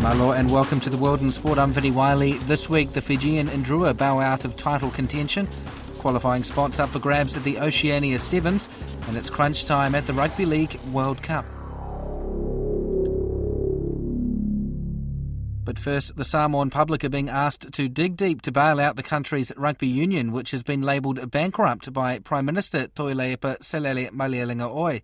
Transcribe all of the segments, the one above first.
Malo and welcome to the World in Sport. I'm Vinnie Wiley. This week, the Fijian Indrua bow out of title contention. Qualifying spots up for grabs at the Oceania Sevens, and it's crunch time at the Rugby League World Cup. But first, the Samoan public are being asked to dig deep to bail out the country's rugby union, which has been labelled bankrupt by Prime Minister Toileapa Selele Malialinga Oi.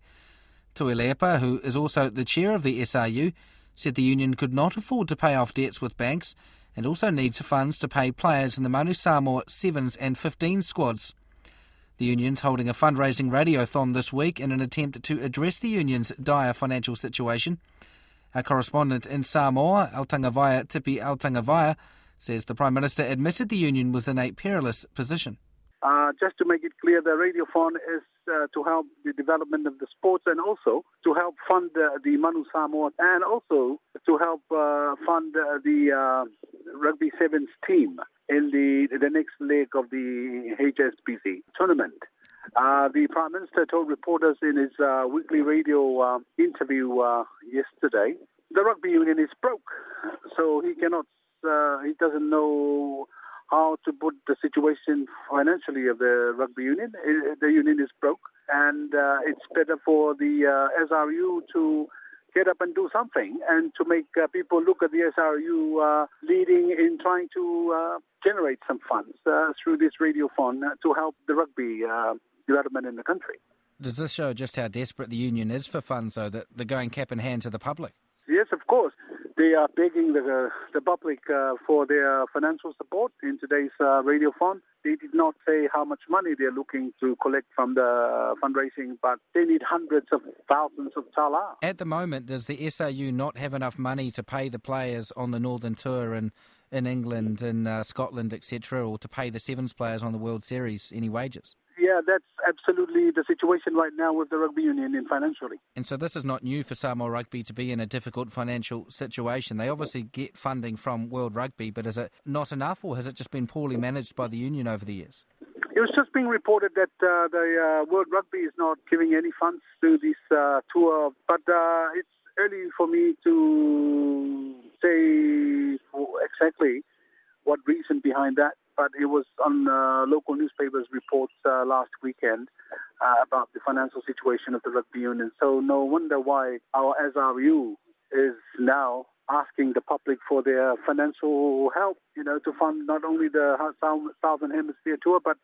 Tuilaepa, who is also the chair of the SRU, said the union could not afford to pay off debts with banks and also needs funds to pay players in the Manu Samoa 7s and 15 squads. The union's holding a fundraising radiothon this week in an attempt to address the union's dire financial situation. Our correspondent in Samoa, Autagavaia Tipi Autagavaia, says the Prime Minister admitted the union was in a perilous position. Uh, just to make it clear, the radiothon is uh, to help the development of the sports and also to help fund uh, the Manu Samoa and also to help uh, fund uh, the uh, rugby sevens team in the the next leg of the HSBC tournament. the Prime Minister told reporters in his weekly radio interview yesterday, the rugby union is broke, so he cannot, he doesn't know how to put the situation financially of the rugby union. The union is broke, and uh, it's better for the uh, SRU to get up and do something and to make uh, people look at the SRU uh, leading in trying to uh, generate some funds uh, through this radio fund to help the rugby development in the country. Does this show just how desperate the union is for funds, though, that they're going cap in hand to the public? Yes, of course they are begging the, the public uh, for their financial support in today's uh, radio fund. They did not say how much money they're looking to collect from the fundraising, but they need hundreds of thousands of tala. At the moment, does the SAU not have enough money to pay the players on the Northern Tour and in England and uh, Scotland, etc., or to pay the Sevens players on the World Series any wages? Yeah, that's absolutely the situation right now with the rugby union in financially. And so this is not new for Samoa Rugby to be in a difficult financial situation. They obviously get funding from World Rugby, but is it not enough, or has it just been poorly managed by the union over the years? It was just being reported that uh, the uh, World Rugby is not giving any funds to this uh, tour, but uh, it's early for me to say exactly behind that but it was on uh, local newspapers' reports uh, last weekend uh, about the financial situation of the rugby union. So no wonder why our SRU is now asking the public for their financial help, you know, to fund not only the Southern Hemisphere tour, but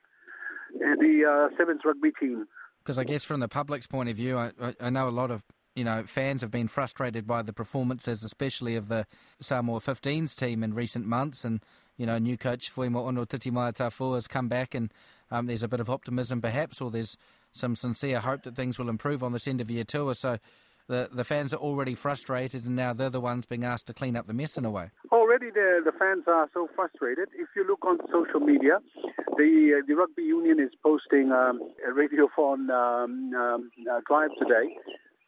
the uh, Sevens rugby team. Because I guess from the public's point of view, I, I know a lot of you know, fans have been frustrated by the performances, especially of the Samoa 15s team in recent months, and you know, new coach Fuimaono Titimaeva Tafua has come back and um, there's a bit of optimism perhaps, or there's some sincere hope that things will improve on this end of year tour. So the the fans are already frustrated, and now they're the ones being asked to clean up the mess in a way. Already, the the fans are so frustrated. If you look on social media, the uh, the rugby union is posting um, a radiothon um, um, uh, drive today,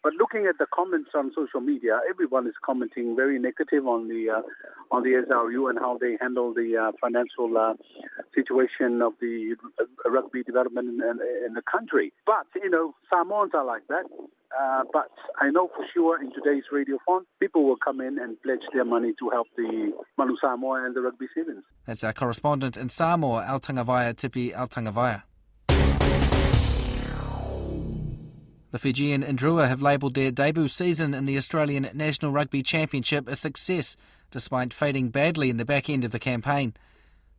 but looking at the comments on social media, everyone is commenting very negative on the uh, on the SRU and how they handle the uh, financial uh, situation of the rugby development in, in, the country. But you know, Samoans are like that. Uh, but I know for sure in today's radiothon, people will come in and pledge their money to help the Manu Samoa and the rugby sevens. That's our correspondent in Samoa, Autagavaia Tipi Autagavaia. The Fijian Indrua have labelled their debut season in the Australian National Rugby Championship a success, despite fading badly in the back end of the campaign.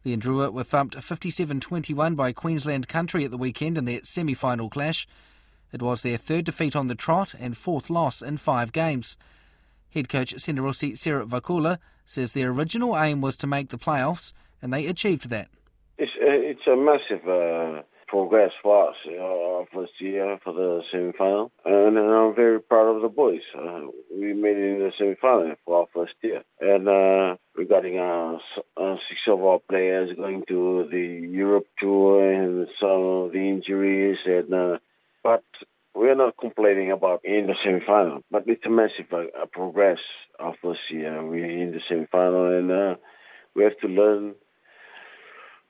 The Indrua were thumped 57 21 by Queensland Country at the weekend in their semi final clash. It was their third defeat on the trot and fourth loss in five games. Head coach Senirusi Vakula says their original aim was to make the playoffs, and they achieved that. It's, uh, it's a massive uh, progress for us, our first year for the semi-final. And, and I'm very proud of the boys. Uh, we made it in the semi-final for our first year. And uh, regarding our uh, six of our players going to the Europe tour and some of the injuries, and uh, but we're not complaining about in the semi-final. But it's a massive uh, progress our first year. We're in the semi-final, and uh, we have to learn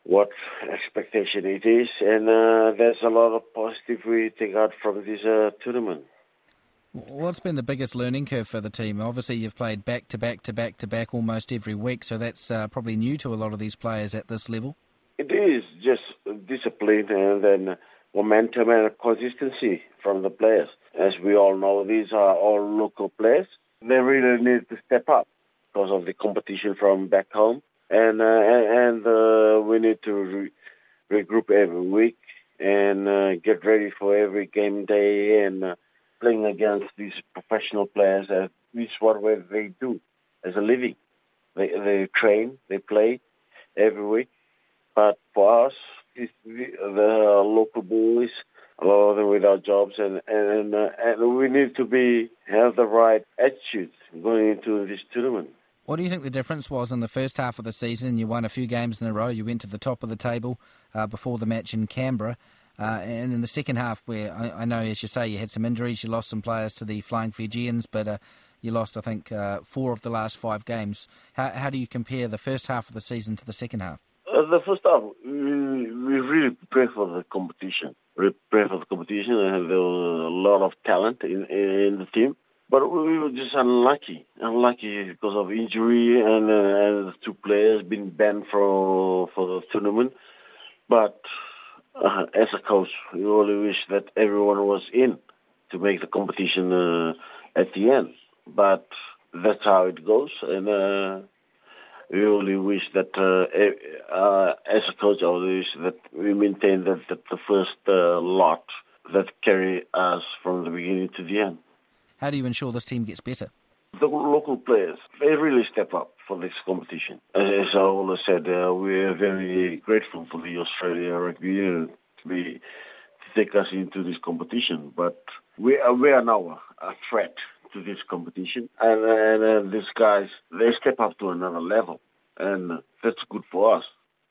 what expectation it is, and uh, there's a lot of positive we take out from this uh, tournament. What's been the biggest learning curve for the team? Obviously, you've played back to back to back to back almost every week, so that's uh, probably new to a lot of these players at this level. It is just discipline and then momentum and consistency from the players. As we all know, these are all local players. They really need to step up because of the competition from back home and uh, and uh, we need to re- regroup every week and uh, get ready for every game day and uh, playing against these professional players. Uh, this is what they do as a living. They they train, they play every week. But for us, the, the local boys, a lot of them without jobs, and and uh, and we need to be have the right attitude going into this tournament. What do you think the difference was in the first half of the season? You won a few games in a row. You went to the top of the table uh, before the match in Canberra. Uh, and in the second half, where I, I, know, as you say, you had some injuries, you lost some players to the Flying Fijians, but uh, you lost, I think, uh, four of the last five games. How, how, do you compare the first half of the season to the second half? Uh, the first half, we, we really prepared for the competition. We prepared for the competition, and there was a lot of talent in, in the team. But we were just unlucky, unlucky because of injury and, uh, and the two players being banned for for the tournament. But uh, as a coach, we only wish that everyone was in to make the competition uh, at the end. But that's how it goes, and uh, we only wish that uh, uh, as a coach, I wish that we maintain that, that the first uh, lot that carry us from the beginning to the end. How do you ensure this team gets better? The local players, they really step up for this competition. As I always said, uh, we're very grateful for the Australia Rugby Union to, be, to take us into this competition. But we are, we are now a, threat to this competition. And, and uh, these guys, they step up to another level. And that's good for us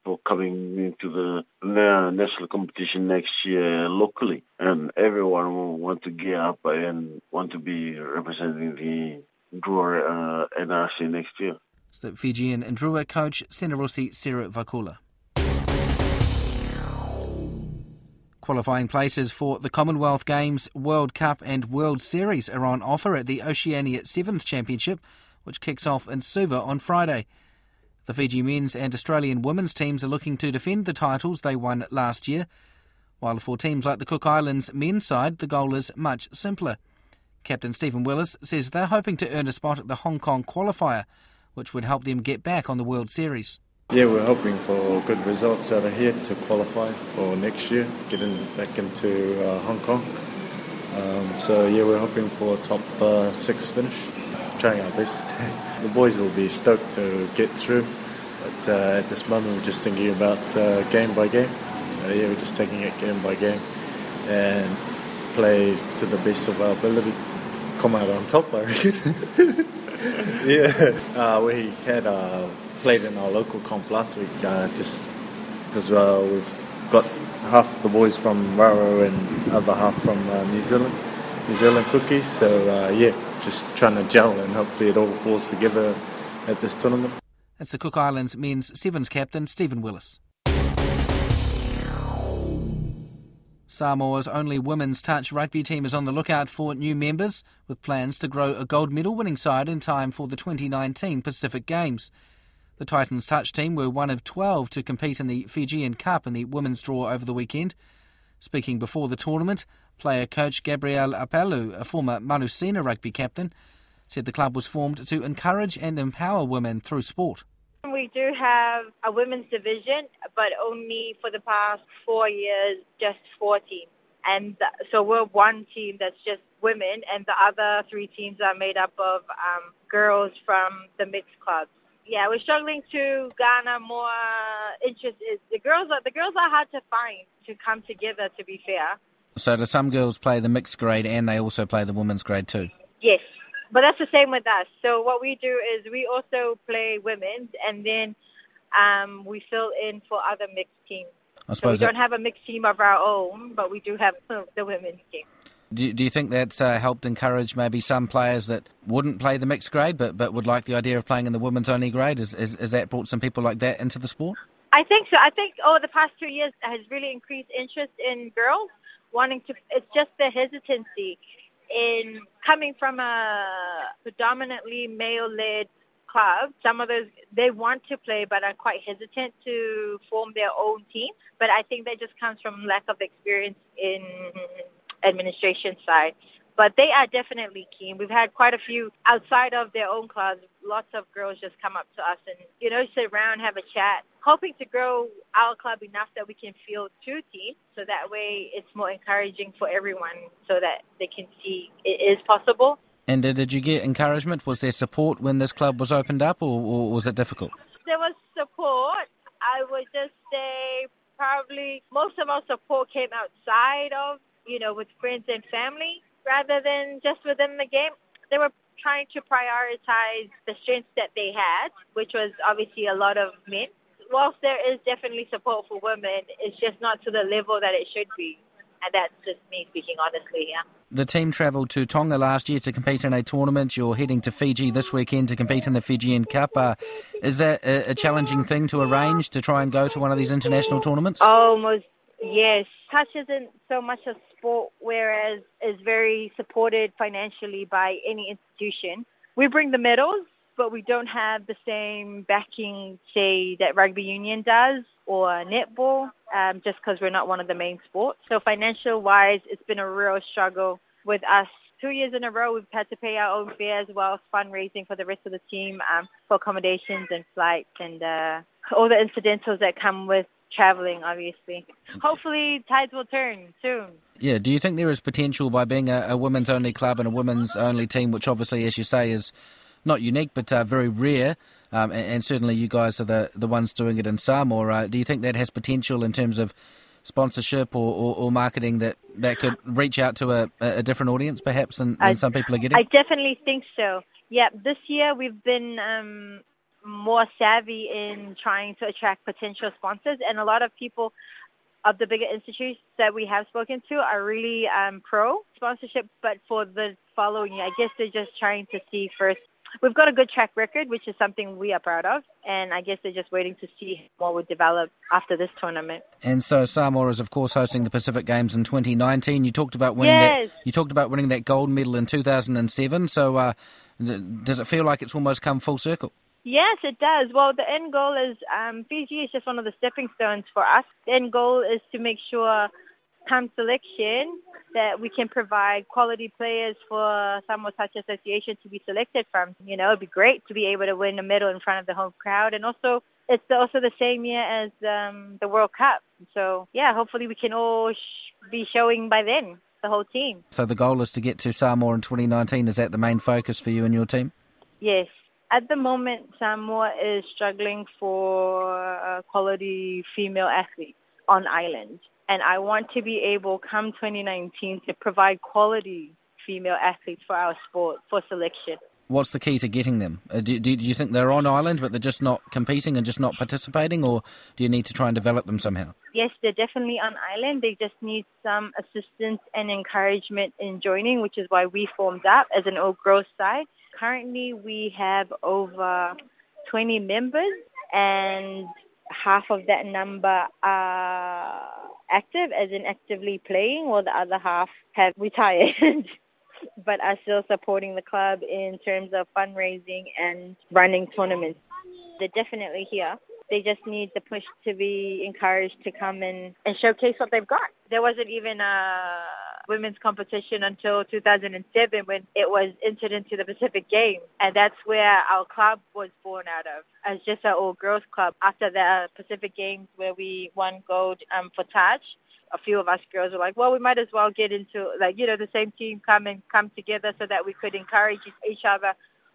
for coming into the national competition next year locally. And everyone will want to gear up and want to be representing the Drua uh, NRC next year. It's the Fijian and Drua coach, Senirusi Seruvakula. Qualifying places for the Commonwealth Games, World Cup, and World Series are on offer at the Oceania Sevens Championship, which kicks off in Suva on Friday. The Fiji men's and Australian women's teams are looking to defend the titles they won last year, while for teams like the Cook Islands men's side, the goal is much simpler. Captain Stephen Willis says they're hoping to earn a spot at the Hong Kong qualifier, which would help them get back on the World Series. Yeah, we're hoping for good results out of here to qualify for next year, getting back into uh, Hong Kong. Um, so yeah, we're hoping for a top uh, six finish, trying our best. the boys will be stoked to get through. But uh, at this moment, we're just thinking about uh, game by game. So yeah, we're just taking it game by game and play to the best of our ability to come out on top. I reckon. yeah, uh, we had uh, played in our local comp last week, uh, just because uh, we've got half the boys from Raro and other half from New Zealand. New Zealand cookies. So uh, yeah, just trying to gel and hopefully it all falls together at this tournament. It's the Cook Islands men's sevens captain Stephen Willis. Samoa's only women's touch rugby team is on the lookout for new members, with plans to grow a gold medal winning side in time for the 2019 Pacific Games. The Titans touch team were one of 12 to compete in the Fijian Cup in the women's draw over the weekend. Speaking before the tournament, player coach Gabrielle Apelu, a former Manusina rugby captain, said the club was formed to encourage and empower women through sport. We do have a women's division, but only for the past four years, just four teams. And so we're one team that's just women, and the other three teams are made up of um, girls from the mixed clubs. Yeah, we're struggling to garner more interest. The girls are the girls are hard to find to come together. To be fair. So do some girls play the mixed grade and they also play the women's grade too? Yes, but that's the same with us. So what we do is we also play women's and then um, we fill in for other mixed teams. I So we that- don't have a mixed team of our own, but we do have the women's team. Do, do you think that's uh, helped encourage maybe some players that wouldn't play the mixed grade but, but would like the idea of playing in the women's only grade? Is, is, is that brought some people like that into the sport? I think so. I think over the past two years has really increased interest in girls wanting to. It's just the hesitancy in coming from a predominantly male-led club. Some of those they want to play but are quite hesitant to form their own team. But I think that just comes from lack of experience in administration side. But they are definitely keen. We've had quite a few outside of their own clubs. Lots of girls just come up to us and, you know, sit around, have a chat, hoping to grow our club enough that we can field two teams. So that way it's more encouraging for everyone so that they can see it is possible. And did you get encouragement? Was there support when this club was opened up or, or was it difficult? There was support. I would just say probably most of our support came outside of, you know, with friends and family rather than just within the game. They were trying to prioritize the strengths that they had, which was obviously a lot of men. Whilst there is definitely support for women, it's just not to the level that it should be. And that's just me speaking honestly, yeah. The team travelled to Tonga last year to compete in a tournament. You're heading to Fiji this weekend to compete in the Fijian Cup. Uh, is that a, a challenging thing to arrange to try and go to one of these international tournaments? Almost, yes. Touch isn't so much a sport, whereas is very supported financially by any institution. We bring the medals, but we don't have the same backing, say, that rugby union does or netball, um, just because we're not one of the main sports. So financial wise, it's been a real struggle with us. Two years in a row, we've had to pay our own fare as well as fundraising for the rest of the team um, for accommodations and flights and uh, all the incidentals that come with traveling, obviously. Hopefully, tides will turn soon. Yeah, do you think there is potential by being a, a women's only club and a women's only team, which obviously, as you say, is not unique but uh, very rare, um, and, and certainly you guys are the, the ones doing it in Samoa. Uh, do you think that has potential in terms of sponsorship or, or, or marketing that, that could reach out to a, a different audience perhaps than, than I- some people are getting? I definitely think so. Yeah, this year we've been um, more savvy in trying to attract potential sponsors, and a lot of people of the bigger institutes that we have spoken to are really um, pro sponsorship. But for the following year, I guess they're just trying to see first. We've got a good track record, which is something we are proud of, and I guess they're just waiting to see what would develop after this tournament. And so Samoa is, of course, hosting the Pacific Games in 2019. You talked about winning Yes. that. You talked about winning that gold medal in 2007. So, uh, does it feel like it's almost come full circle? Yes, it does. Well, the end goal is um, Fiji is just one of the stepping stones for us. The end goal is to make sure, come selection, that we can provide quality players for Samoa Touch Association to be selected from. You know, it'd be great to be able to win a medal in front of the home crowd, and also it's also the same year as um, the World Cup. So yeah, hopefully we can all sh- be showing by then the whole team. So the goal is to get to Samoa in 2019. Is that the main focus for you and your team? Yes. At the moment, Samoa is struggling for uh, quality female athletes on island. And I want to be able, come 2019, to provide quality female athletes for our sport for selection. What's the key to getting them? Uh, do, do, do you think they're on island but they're just not competing and just not participating, or do you need to try and develop them somehow? Yes, they're definitely on island. They just need some assistance and encouragement in joining, which is why we formed up as an old growth side. Currently, we have over 20 members, and half of that number are active, as in actively playing, while the other half have retired. but are still supporting the club in terms of fundraising and running tournaments. They're definitely here. They just need the push to be encouraged to come in and showcase what they've got. There wasn't even a women's competition until 2007 when it was entered into the Pacific Games. And that's where our club was born out of, as just an all-girls club. After the Pacific Games where we won gold um, for Taj, a few of us girls were like, well, we might as well get into like, you know, the same team come and come together so that we could encourage each other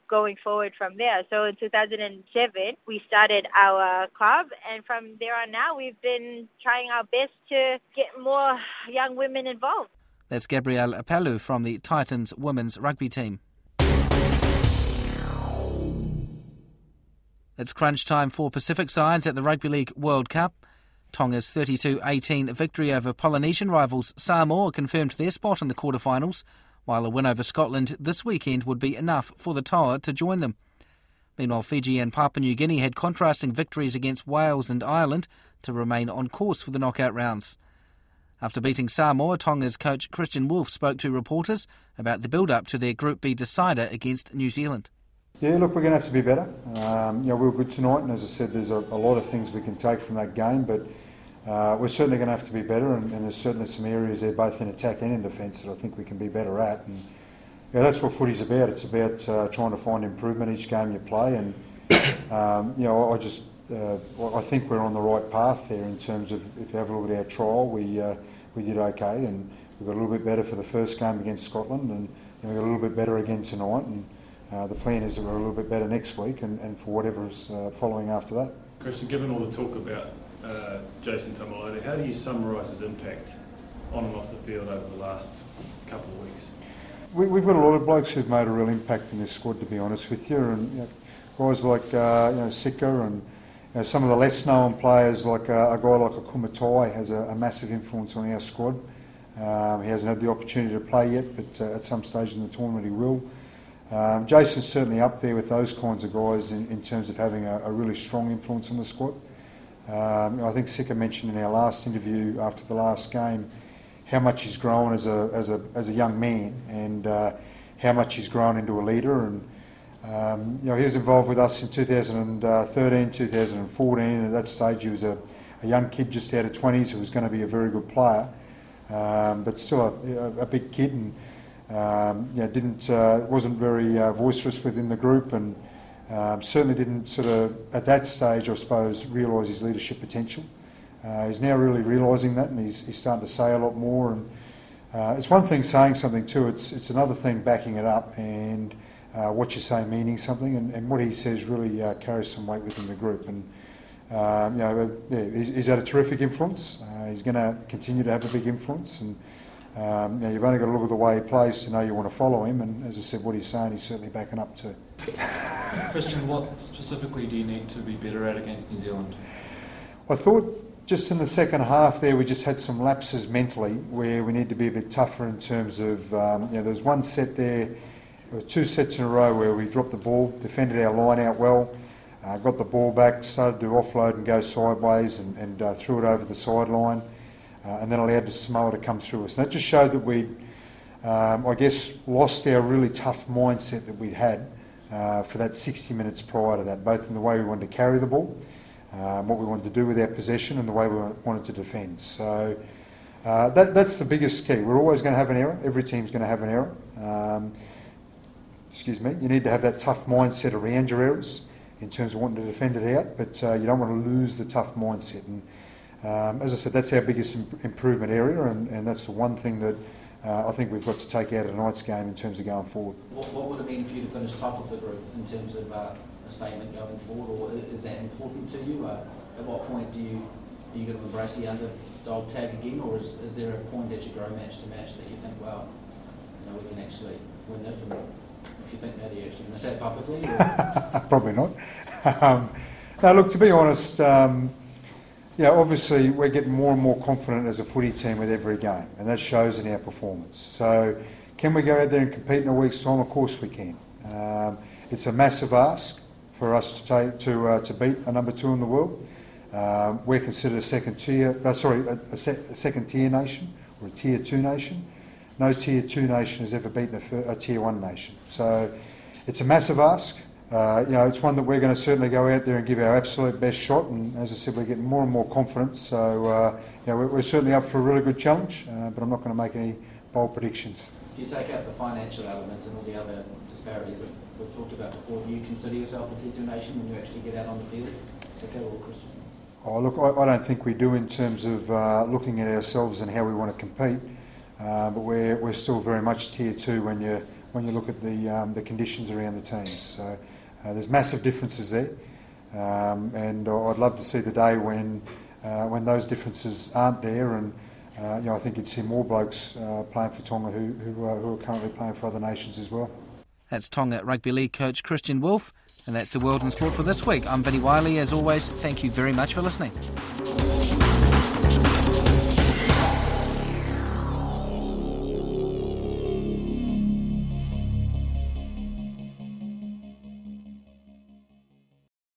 going forward from there. So in 2007, we started our club, and from there on now, we've been trying our best to get more young women involved. That's Gabrielle Apalu from the Titans women's rugby team. It's crunch time for Pacific sides at the Rugby League World Cup. Tonga's 32 18 victory over Polynesian rivals Samoa confirmed their spot in the quarterfinals, while a win over Scotland this weekend would be enough for the Toa to join them. Meanwhile, Fiji and Papua New Guinea had contrasting victories against Wales and Ireland to remain on course for the knockout rounds. After beating Samoa, Tonga's coach Kristian Woolf spoke to reporters about the build up to their Group B decider against New Zealand. Yeah, look, we're going to have to be better. Um, you know, we were good tonight, and as I said, there's a, a lot of things we can take from that game, but uh, we're certainly going to have to be better, and, and, there's certainly some areas there, both in attack and in defence, that I think we can be better at. And yeah, that's what footy's about. It's about uh, trying to find improvement each game you play, and um, you know, I just uh, I think we're on the right path there in terms of if you have a look at our trial, we uh, we did okay, and we got a little bit better for the first game against Scotland, and we got a little bit better again tonight, and. Uh, the plan is that we're a little bit better next week and, and for whatever is uh, following after that. Kristian, given all the talk about uh, Jason Taumalolo, how do you summarise his impact on and off the field over the last couple of weeks? We, have got a lot of blokes who've made a real impact in this squad, to be honest with you, and you know, guys like uh, you know, Sika and you know, some of the less known players, like uh, a guy like a Kumatai, has a, a, massive influence on our squad. Um, he hasn't had the opportunity to play yet, but uh, at some stage in the tournament he will. Um, Jason's certainly up there with those kinds of guys in, in terms of having a, a, really strong influence on the squad. Um, I think Sika mentioned in our last interview after the last game how much he's grown as a, as a, as a young man and uh, how much he's grown into a leader. And um, you know, he was involved with us in 2013, 2014. And at that stage, he was a, a young kid just out of 20s who was going to be a very good player, um, but still a, a, big kid. And, um, you know, didn't uh, wasn't very uh, voiceless within the group, and um, certainly didn't sort of at that stage, I suppose, realise his leadership potential. Uh, he's now really realising that, and he's, he's starting to say a lot more. And uh, it's one thing saying something too; it's it's another thing backing it up and uh, what you say meaning something. And, and what he says really uh, carries some weight within the group. And um, you know, yeah, he's, he's, had a terrific influence. he's going to continue to have a big influence, and um, you know, you've only got to look at the way he plays to know you want to follow him, and as I said, what he's saying, he's certainly backing up to. Kristian, what specifically do you need to be better at against New Zealand? I thought just in the second half there, we just had some lapses mentally where we need to be a bit tougher in terms of, um, you know, there was one set there, there two sets in a row where we dropped the ball, defended our line out well, uh, got the ball back, started to offload and go sideways and, and uh, threw it over the sideline uh, and then allowed the Samoa to come through us. And that just showed that we'd, um, I guess, lost our really tough mindset that we'd had uh, for that 60 minutes prior to that, both in the way we wanted to carry the ball, um, what we wanted to do with our possession, and the way we wanted to defend. So uh, that, that's the biggest key. We're always going to have an error. Every team's going to have an error. Um, excuse me. You need to have that tough mindset around your errors in terms of wanting to defend it out, but uh, you don't want to lose the tough mindset. And um, as I said, that's our biggest Im- improvement area, and, and that's the one thing that uh, I think we've got to take out of tonight's game in terms of going forward. What, what would it mean for you to finish top of the group in terms of uh, a statement going forward, or is that important to you? Uh, at what point do you are you going to embrace the underdog tag again, or is, is there a point that you grow match to match that you think, well, you know, we can actually win this? And publicly? Probably not. um, now, look, to be honest. Um, yeah, obviously we're getting more and more confident as a footy team with every game, and that shows in our performance. So, can we go out there and compete in a week's time? Of course we can. Um, it's a massive ask for us to take to uh, to beat a number two in the world. Um, we're considered a second tier, uh, sorry, a, a, se- a, second tier nation or a tier two nation. No tier two nation has ever beaten a, a tier one nation. So, it's a massive ask. Uh, you know, it's one that we're going to certainly go out there and give our absolute best shot. And as I said, we're getting more and more confident. So, uh, you know, we're, we're, certainly up for a really good challenge, uh, but I'm not going to make any bold predictions. If you take out the financial elements and all the other disparities that we've talked about before, do you consider yourself a tier two nation when you actually get out on the field? Kristian? Oh, look, I, I, don't think we do in terms of uh, looking at ourselves and how we want to compete. Uh, but we're, we're still very much tier two when you when you look at the um, the conditions around the teams. So uh, there's massive differences there, um, and I'd love to see the day when uh, when those differences aren't there, and uh, you know I think you'd see more blokes uh, playing for Tonga who who, who are currently playing for other nations as well. That's Tonga Rugby League coach Kristian Woolf, and that's the World in Sport for this week. I'm Vinnie Wiley. As always, thank you very much for listening.